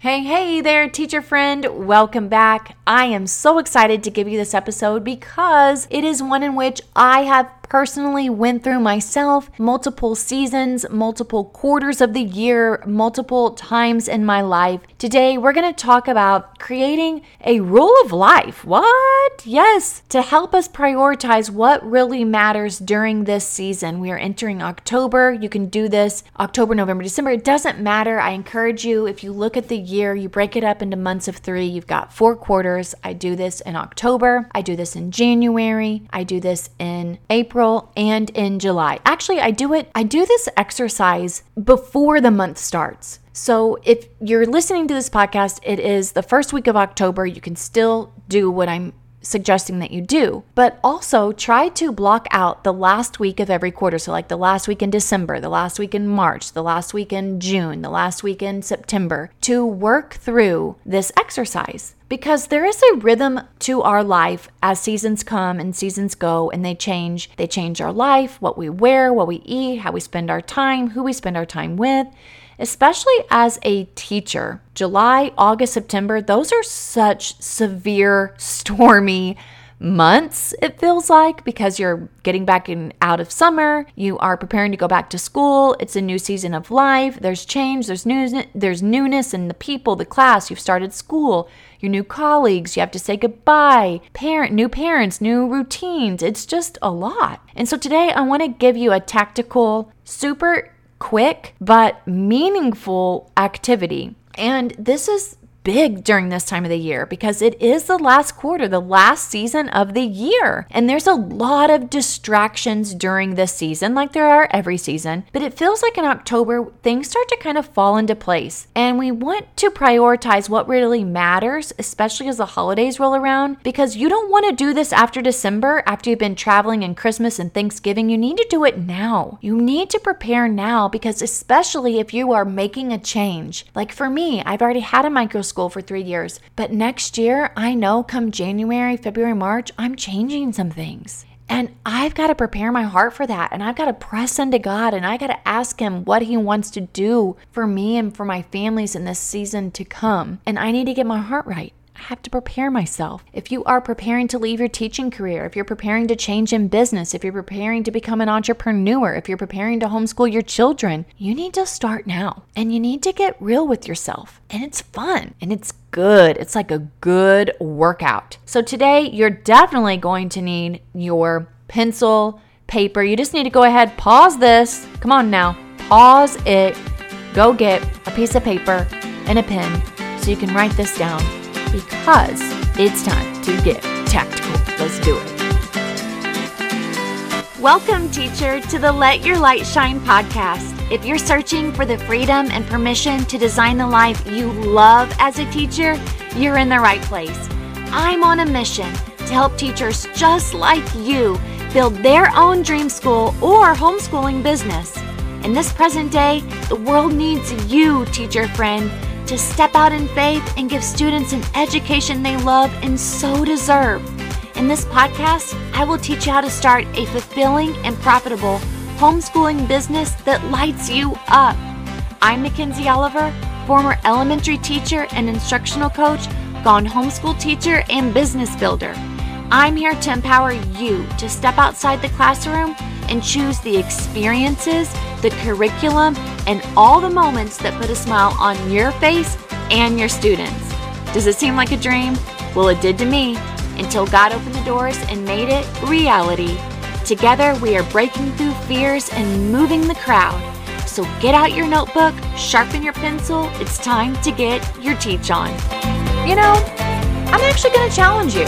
Hey, hey there, teacher friend. Welcome back. I am so excited to give you this episode because it is one in which I have personally went through myself multiple seasons, multiple quarters of the year, multiple times in my life. Today, we're going to talk about creating a rule of life. What? Yes, to help us prioritize what really matters during this season. We are entering October. You can do this October, November, December. It doesn't matter. I encourage you, if you look at the year, you break it up into months of three. You've got four quarters. I do this in October. I do this in January. I do this in April. April and in July. Actually, I do it I do this exercise before the month starts. So if you're listening to this podcast, it is the first week of October. You can still do what I'm suggesting that you do. But also try to block out the last week of every quarter. So, like the last week in December, the last week in March, the last week in June, the last week in September to work through this exercise because there is a rhythm to our life as seasons come and seasons go and they change. They change our life, what we wear, what we eat, how we spend our time, who we spend our time with. Especially as a teacher, July, August, September, those are such severe, stormy months, it feels like, because you're getting back in out of summer, you are preparing to go back to school, it's a new season of life, there's change, there's news, there's newness in the people, the class, you've started school, your new colleagues, you have to say goodbye, parent, new parents, new routines. It's just a lot. And so today I want to give you a tactical, super quick but meaningful activity. And this is big during this time of the year because it is the last quarter, the last season of the year. And there's a lot of distractions during this season, like there are every season. But it feels like in October, things start to kind of fall into place. And we want to prioritize what really matters, especially as the holidays roll around, because you don't want to do this after December, after you've been traveling and Christmas and Thanksgiving. You need to do it now. You need to prepare now because, especially if you are making a change, like for me, I've already had a micro school for three years. But next year, I know come January, February, March, I'm changing some things. And I've got to prepare my heart for that. And I've got to press into God and I got to ask Him what He wants to do for me and for my families in this season to come. And I need to get my heart right. I have to prepare myself. If you are preparing to leave your teaching career, if you're preparing to change in business, if you're preparing to become an entrepreneur, if you're preparing to homeschool your children, you need to start now and you need to get real with yourself. And it's fun and it's good. It's like a good workout. So today, you're definitely going to need your pencil, paper. You just need to go ahead, pause this. Come on now, pause it. Go get a piece of paper and a pen so you can write this down because it's time to get tactical. Let's do it. Welcome, teacher, to the Let Your Light Shine podcast. If you're searching for the freedom and permission to design the life you love as a teacher, you're in the right place. I'm on a mission to help teachers just like you build their own dream school or homeschooling business. In this present day, the world needs you, teacher friend to step out in faith and give students an education they love and so deserve. In this podcast, I will teach you how to start a fulfilling and profitable homeschooling business that lights you up. I'm Mackenzie Oliver, former elementary teacher and instructional coach, gone homeschool teacher, and business builder. I'm here to empower you to step outside the classroom and choose the experiences, the curriculum, and all the moments that put a smile on your face and your students. Does it seem like a dream? Well, it did to me until God opened the doors and made it reality. Together, we are breaking through fears and moving the crowd. So get out your notebook, sharpen your pencil. It's time to get your teach on. You know, I'm actually going to challenge you.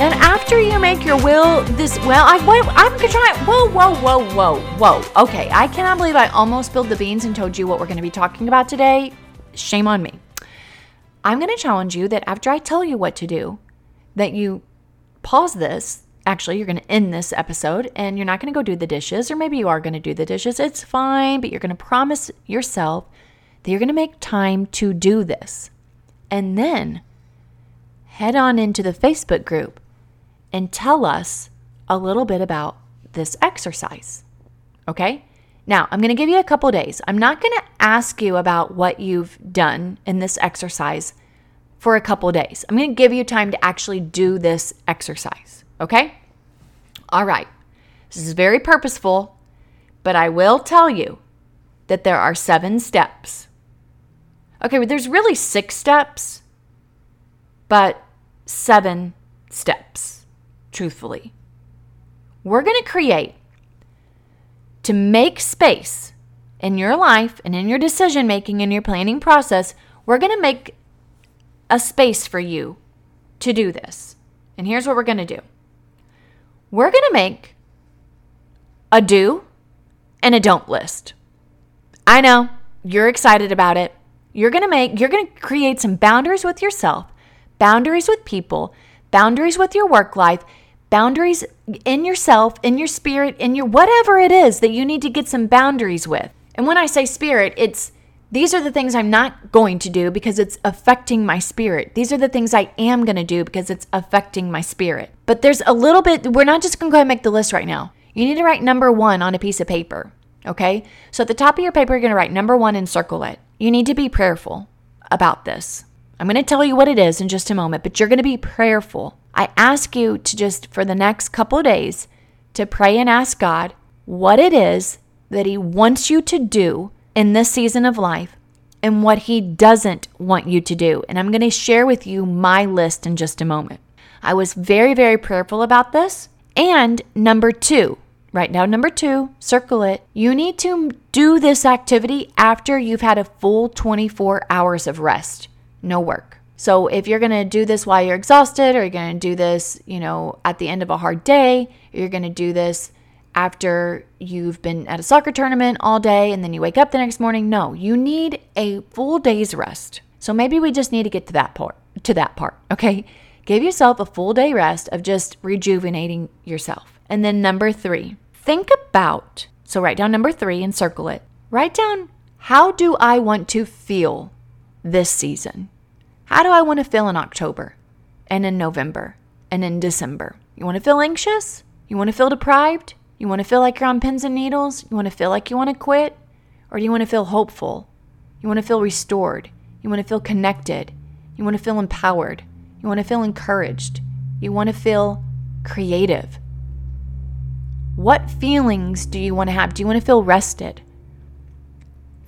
And after you make your will, this well, I wait, I'm gonna try. Whoa, whoa, whoa, whoa, whoa. Okay, I cannot believe I almost spilled the beans and told you what we're gonna be talking about today. Shame on me. I'm gonna challenge you that after I tell you what to do, that you pause this. Actually, you're gonna end this episode and you're not gonna go do the dishes, or maybe you are gonna do the dishes. It's fine, but you're gonna promise yourself that you're gonna make time to do this, and then head on into the Facebook group and tell us a little bit about this exercise. Okay? Now, I'm going to give you a couple days. I'm not going to ask you about what you've done in this exercise for a couple days. I'm going to give you time to actually do this exercise. Okay? All right. This is very purposeful, but I will tell you that there are seven steps. Okay, there's really six steps, but seven steps, truthfully. We're going to create to make space in your life and in your decision making and your planning process. We're going to make a space for you to do this. And here's what we're going to do we're going to make a do and a don't list. I know you're excited about it. You're going to make, you're going to create some boundaries with yourself, boundaries with people, boundaries with your work life, boundaries in yourself, in your spirit, in your whatever it is that you need to get some boundaries with. And when I say spirit, it's these are the things I'm not going to do because it's affecting my spirit. These are the things I am going to do because it's affecting my spirit. But there's a little bit, we're not just going to go and make the list right now. You need to write number one on a piece of paper. Okay? So at the top of your paper, you're going to write number one and circle it. You need to be prayerful about this. I'm going to tell you what it is in just a moment, but you're going to be prayerful. I ask you to just, for the next couple days, to pray and ask God what it is that He wants you to do in this season of life and what He doesn't want you to do. And I'm going to share with you my list in just a moment. I was very, very prayerful about this. And number two, write down number two, circle it. You need to do this activity after you've had a full 24 hours of rest, no work. So if you're going to do this while you're exhausted, or you're going to do this, you know, at the end of a hard day, you're going to do this after you've been at a soccer tournament all day and then you wake up the next morning. No, you need a full day's rest. So maybe we just need to get to that part to that part, okay? Give yourself a full day rest of just rejuvenating yourself. And then number 3, think about. So write down number 3 and circle it. Write down how do I want to feel this season? How do I want to feel in October and in November and in December? You want to feel anxious? You want to feel deprived? You want to feel like you're on pins and needles? You want to feel like you want to quit? Or do you want to feel hopeful? You want to feel restored? You want to feel connected? You want to feel empowered? You want to feel encouraged? You want to feel creative? What feelings do you want to have? Do you want to feel rested?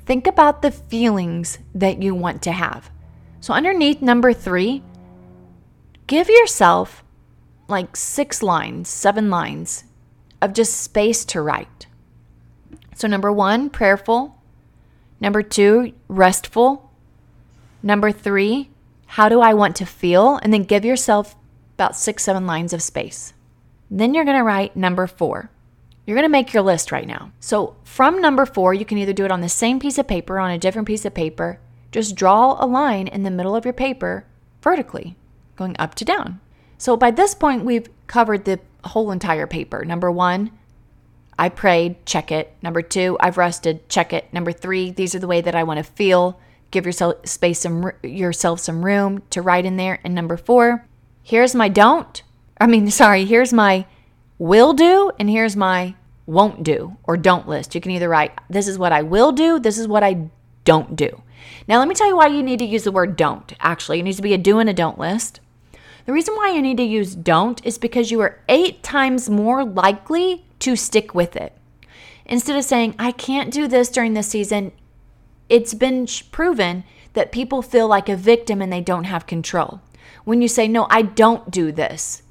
Think about the feelings that you want to have. So, underneath number three, give yourself like six lines, seven lines of just space to write. So, number one, prayerful. Number two, restful. Number three, how do I want to feel? And then give yourself about six, seven lines of space. Then you're to write number four. You're to make your list right now. So, from number four, you can either do it on the same piece of paper, on a different piece of paper. Just draw a line in the middle of your paper vertically, going up to down. So, by this point, we've covered the whole entire paper. Number one, I prayed, check it. Number two, I've rested, check it. Number three, these are the way that I want to feel. Give yourself space some yourself some room to write in there. And number four, here's my don't. I mean, sorry, here's my will do, and here's my won't do or don't list. You can either write, this is what I will do, this is what I don't do. Now, let me tell you why you need to use the word don't. Actually, it needs to be a do and a don't list. The reason why you need to use don't is because you are eight times more likely to stick with it. Instead of saying, I can't do this during this season, it's been proven that people feel like a victim and they don't have control. When you say, No, I don't do this,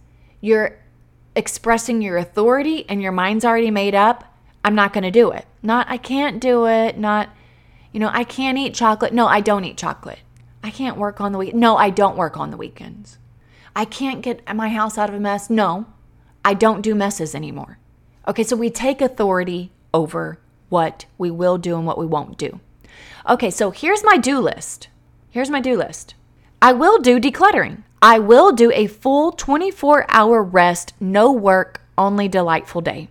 you're expressing your authority and your mind's already made up. I'm not going to do it. Not, I can't do it. Not, you know, I can't eat chocolate. No, I don't eat chocolate. I can't work on the week. No, I don't work on the weekends. I can't get my house out of a mess. No, I don't do messes anymore. Okay, so we take authority over what we will do and what we won't do. Okay, so here's my do list. Here's my do list. I will do decluttering. I will do a full 24 hour rest, no work, only delightful day.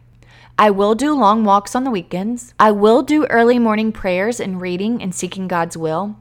I will do long walks on the weekends. I will do early morning prayers and reading and seeking God's will.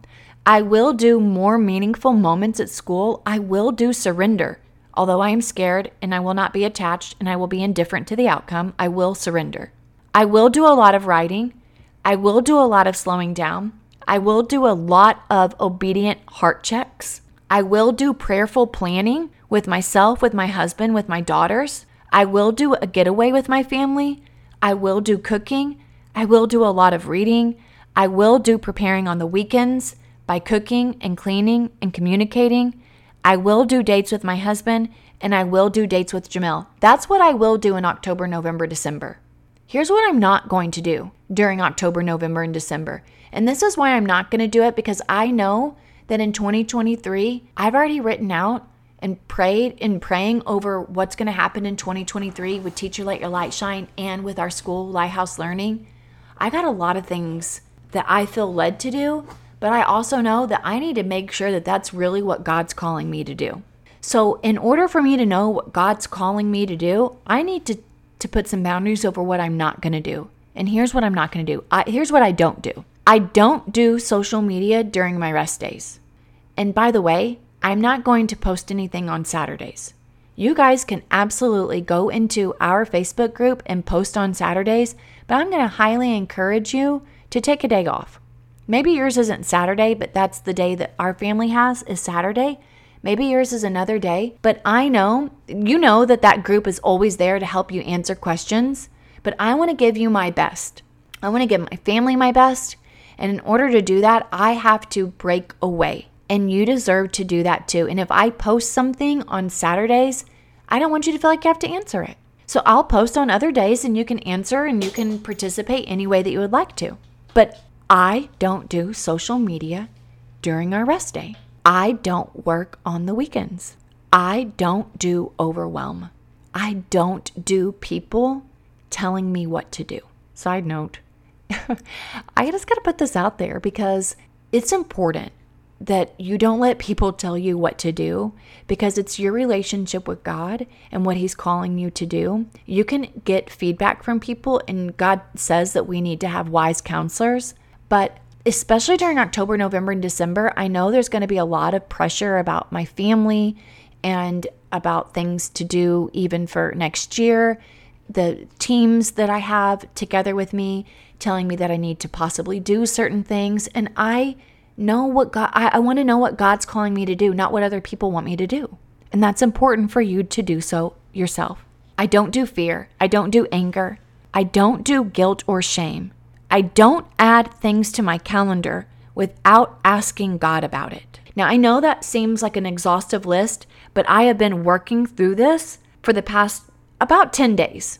I will do more meaningful moments at school. I will do surrender. Although I am scared and I will not be attached and I will be indifferent to the outcome, I will surrender. I will do a lot of writing. I will do a lot of slowing down. I will do a lot of obedient heart checks. I will do prayerful planning with myself, with my husband, with my daughters. I will do a getaway with my family. I will do cooking. I will do a lot of reading. I will do preparing on the weekends by cooking and cleaning and communicating. I will do dates with my husband and I will do dates with Jamel. That's what I will do in October, November, December. Here's what I'm not going to do during October, November, and December. And this is why I'm not going to do it because I know that in 2023, I've already written out and prayed and praying over what's going to happen in 2023 with Teacher Let Your Light Shine and with our school, Lighthouse Learning. I got a lot of things that I feel led to do, but I also know that I need to make sure that that's really what God's calling me to do. So, in order for me to know what God's calling me to do, I need to, to put some boundaries over what I'm not going to do. And here's what I'm not going to do. I, here's what I don't do I don't do social media during my rest days. And by the way, I'm not going to post anything on Saturdays. You guys can absolutely go into our Facebook group and post on Saturdays, but I'm going to highly encourage you to take a day off. Maybe yours isn't Saturday, but that's the day that our family has is Saturday. Maybe yours is another day, but I know, you know that that group is always there to help you answer questions, but I want to give you my best. I want to give my family my best, and in order to do that, I have to break away and you deserve to do that too. And if I post something on Saturdays, I don't want you to feel like you have to answer it. So I'll post on other days and you can answer and you can participate any way that you would like to. But I don't do social media during our rest day. I don't work on the weekends. I don't do overwhelm. I don't do people telling me what to do. Side note, I just got to put this out there because it's important that you don't let people tell you what to do because it's your relationship with God and what He's calling you to do. You can get feedback from people, and God says that we need to have wise counselors. But especially during October, November, and December, I know there's going to be a lot of pressure about my family and about things to do even for next year. The teams that I have together with me telling me that I need to possibly do certain things. And I know what God, I, I want to know what God's calling me to do, not what other people want me to do. And that's important for you to do so yourself. I don't do fear. I don't do anger. I don't do guilt or shame. I don't add things to my calendar without asking God about it. Now, I know that seems like an exhaustive list, but I have been working through this for the past about 10 days,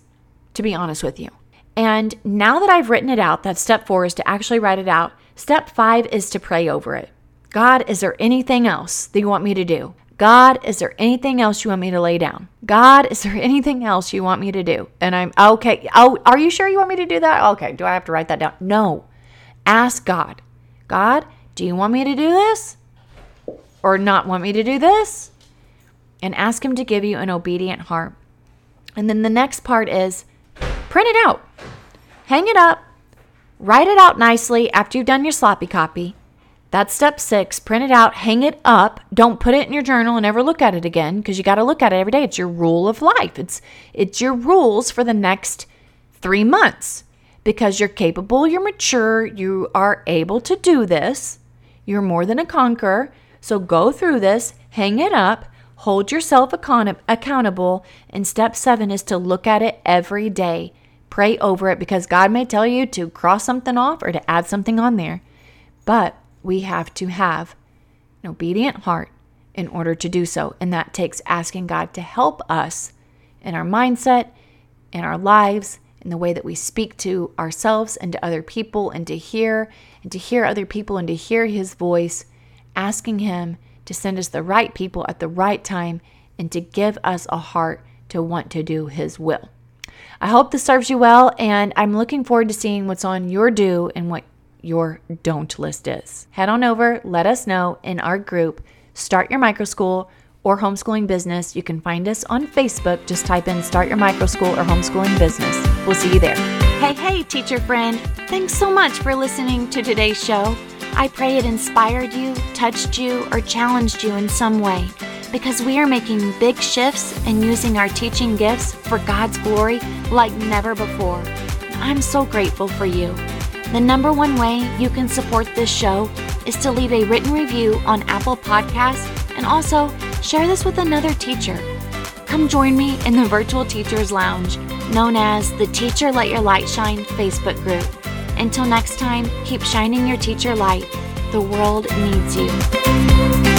to be honest with you. And now that I've written it out, that step four is to actually write it out Step five is to pray over it. God, is there anything else that you want me to do? God, is there anything else you want me to lay down? God, is there anything else you want me to do? And I'm okay. Oh, are you sure you want me to do that? Okay. Do I have to write that down? No. Ask God. God, do you want me to do this? Or not want me to do this? And ask Him to give you an obedient heart. And then the next part is print it out, hang it up, Write it out nicely after you've done your sloppy copy. That's step six. Print it out, hang it up. Don't put it in your journal and never look at it again because you got to look at it every day. It's your rule of life. It's it's your rules for the next three months because you're capable, you're mature, you are able to do this. You're more than a conqueror. So go through this, hang it up, hold yourself account- accountable. And step seven is to look at it every day. Pray over it because God may tell you to cross something off or to add something on there. But we have to have an obedient heart in order to do so. And that takes asking God to help us in our mindset, in our lives, in the way that we speak to ourselves and to other people, and to hear and to hear other people and to hear His voice, asking Him to send us the right people at the right time and to give us a heart to want to do His will. I hope this serves you well, and I'm looking forward to seeing what's on your do and what your don't list is. Head on over, let us know in our group, Start Your Micro School or Homeschooling Business. You can find us on Facebook. Just type in Start Your Micro School or Homeschooling Business. We'll see you there. Hey, hey, teacher friend. Thanks so much for listening to today's show. I pray it inspired you, touched you, or challenged you in some way because we are making big shifts and using our teaching gifts for God's glory like never before. I'm so grateful for you. The number one way you can support this show is to leave a written review on Apple Podcasts and also share this with another teacher. Come join me in the Virtual Teachers Lounge, known as the Teacher Let Your Light Shine Facebook group. Until next time, keep shining your teacher light. The world needs you.